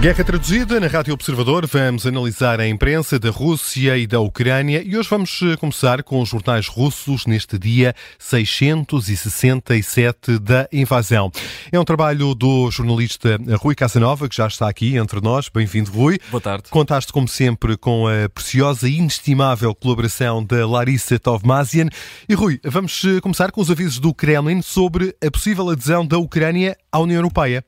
Guerra traduzida na Rádio Observador, vamos analisar a imprensa da Rússia e da Ucrânia e hoje vamos eh, começar com os jornais russos neste dia 667 da invasão. É um trabalho do jornalista Rui Casanova, que já está aqui entre nós. Bem-vindo, Rui. Boa tarde. Contaste, como sempre, com a preciosa e inestimável colaboração da Larissa Tovmazian. E, Rui, vamos eh, começar com os avisos do Kremlin sobre a possível adesão da Ucrânia à União Europeia.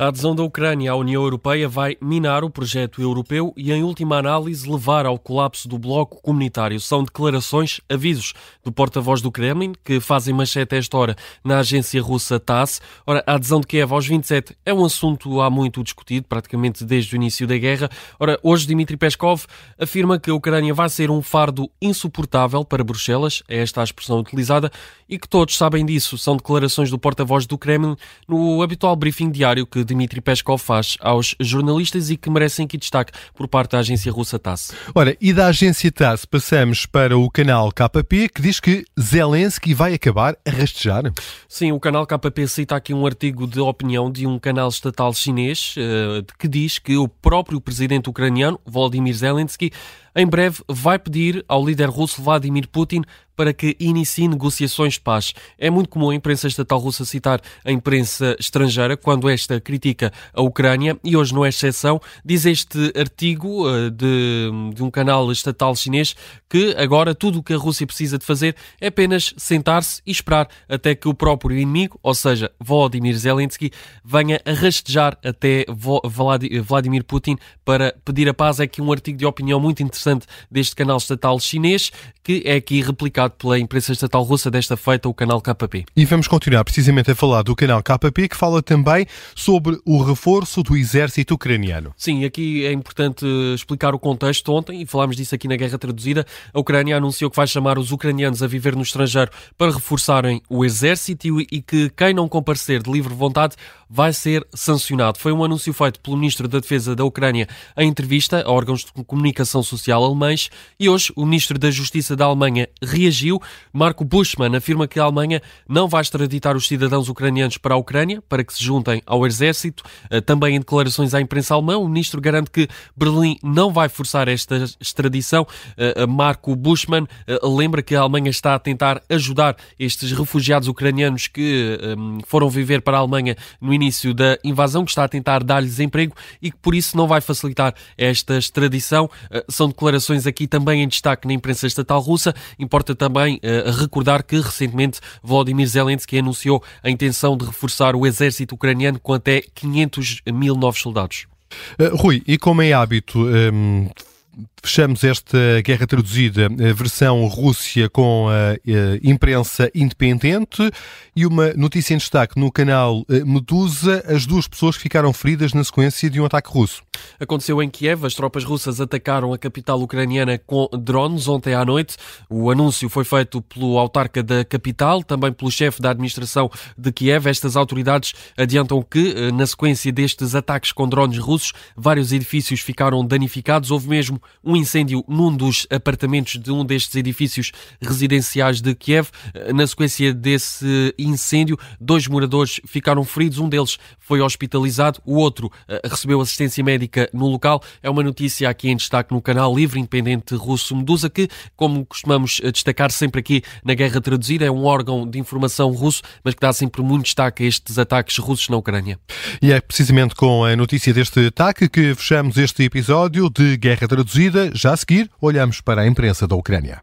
A adesão da Ucrânia à União Europeia vai minar o projeto europeu e, em última análise, levar ao colapso do bloco comunitário. São declarações, avisos do porta-voz do Kremlin, que fazem manchete a esta hora na agência russa TASS. Ora, a adesão de Kiev aos 27 é um assunto há muito discutido, praticamente desde o início da guerra. Ora, hoje Dmitry Peskov afirma que a Ucrânia vai ser um fardo insuportável para Bruxelas, é esta a expressão utilizada, e que todos sabem disso. São declarações do porta-voz do Kremlin no habitual briefing diário que Dmitry Peskov faz aos jornalistas e que merecem aqui destaque por parte da agência russa TASS. Ora, e da agência TASS passamos para o canal KP, que diz que Zelensky vai acabar a rastejar. Sim, o canal KP cita aqui um artigo de opinião de um canal estatal chinês uh, que diz que o próprio presidente ucraniano, Volodymyr Zelensky, em breve vai pedir ao líder russo Vladimir Putin para que inicie negociações de paz. É muito comum a imprensa estatal russa citar a imprensa estrangeira quando esta critica a Ucrânia e hoje não é exceção. Diz este artigo uh, de, de um canal estatal chinês que agora tudo o que a Rússia precisa de fazer é apenas sentar-se e esperar até que o próprio inimigo, ou seja, Volodymyr Zelensky, venha a rastejar até Vladimir Putin para pedir a paz. É aqui um artigo de opinião muito interessante deste canal estatal chinês que é aqui replicado pela imprensa estatal russa, desta feita o canal KP. E vamos continuar precisamente a falar do canal KP, que fala também sobre o reforço do exército ucraniano. Sim, aqui é importante explicar o contexto. Ontem, e falámos disso aqui na Guerra Traduzida, a Ucrânia anunciou que vai chamar os ucranianos a viver no estrangeiro para reforçarem o exército e que quem não comparecer de livre vontade vai ser sancionado. Foi um anúncio feito pelo Ministro da Defesa da Ucrânia em entrevista a órgãos de comunicação social alemães e hoje o Ministro da Justiça da Alemanha reagiu. Marco Buschmann afirma que a Alemanha não vai extraditar os cidadãos ucranianos para a Ucrânia para que se juntem ao exército. Eh, também em declarações à imprensa alemã, o Ministro garante que Berlim não vai forçar esta extradição. Eh, Marco Buschmann eh, lembra que a Alemanha está a tentar ajudar estes refugiados ucranianos que foram viver para a Alemanha no início da invasão, que está a tentar dar-lhes emprego e que por isso não vai facilitar esta extradição. Eh, são declarações aqui também em destaque na imprensa estatal russa. Importa também uh, recordar que recentemente Volodymyr Zelensky anunciou a intenção de reforçar o exército ucraniano com até 500 mil novos soldados. Uh, Rui, e como é hábito, um, ehm, Fechamos esta guerra traduzida, versão Rússia com a, a, imprensa independente e uma notícia em destaque no canal eh, Medusa, as duas pessoas que ficaram feridas na sequência de um ataque russo. Aconteceu em Kiev, as tropas russas atacaram a capital ucraniana com drones ontem à noite. O anúncio foi feito pelo autarca da capital, também pelo chefe da administração de Kiev. Estas autoridades adiantam que, eh, na sequência destes ataques com drones russos, vários edifícios ficaram danificados. Houve mesmo um incêndio num dos apartamentos de um destes edifícios residenciais de Kiev. Na sequência desse incêndio, dois moradores ficaram feridos, um deles foi hospitalizado, o outro eh, recebeu assistência médica no local. É uma notícia aqui em destaque no canal Livre Independente Russo Medusa, que, como costumamos eh, destacar sempre aqui na Guerra Traduzida, é um órgão de informação russo, mas que dá sempre muito destaque a estes ataques russos na Ucrânia. E é precisamente com a notícia deste ataque que fechamos este episódio de Guerra Traduzida. Já a seguir, olhamos para a imprensa da Ucrânia.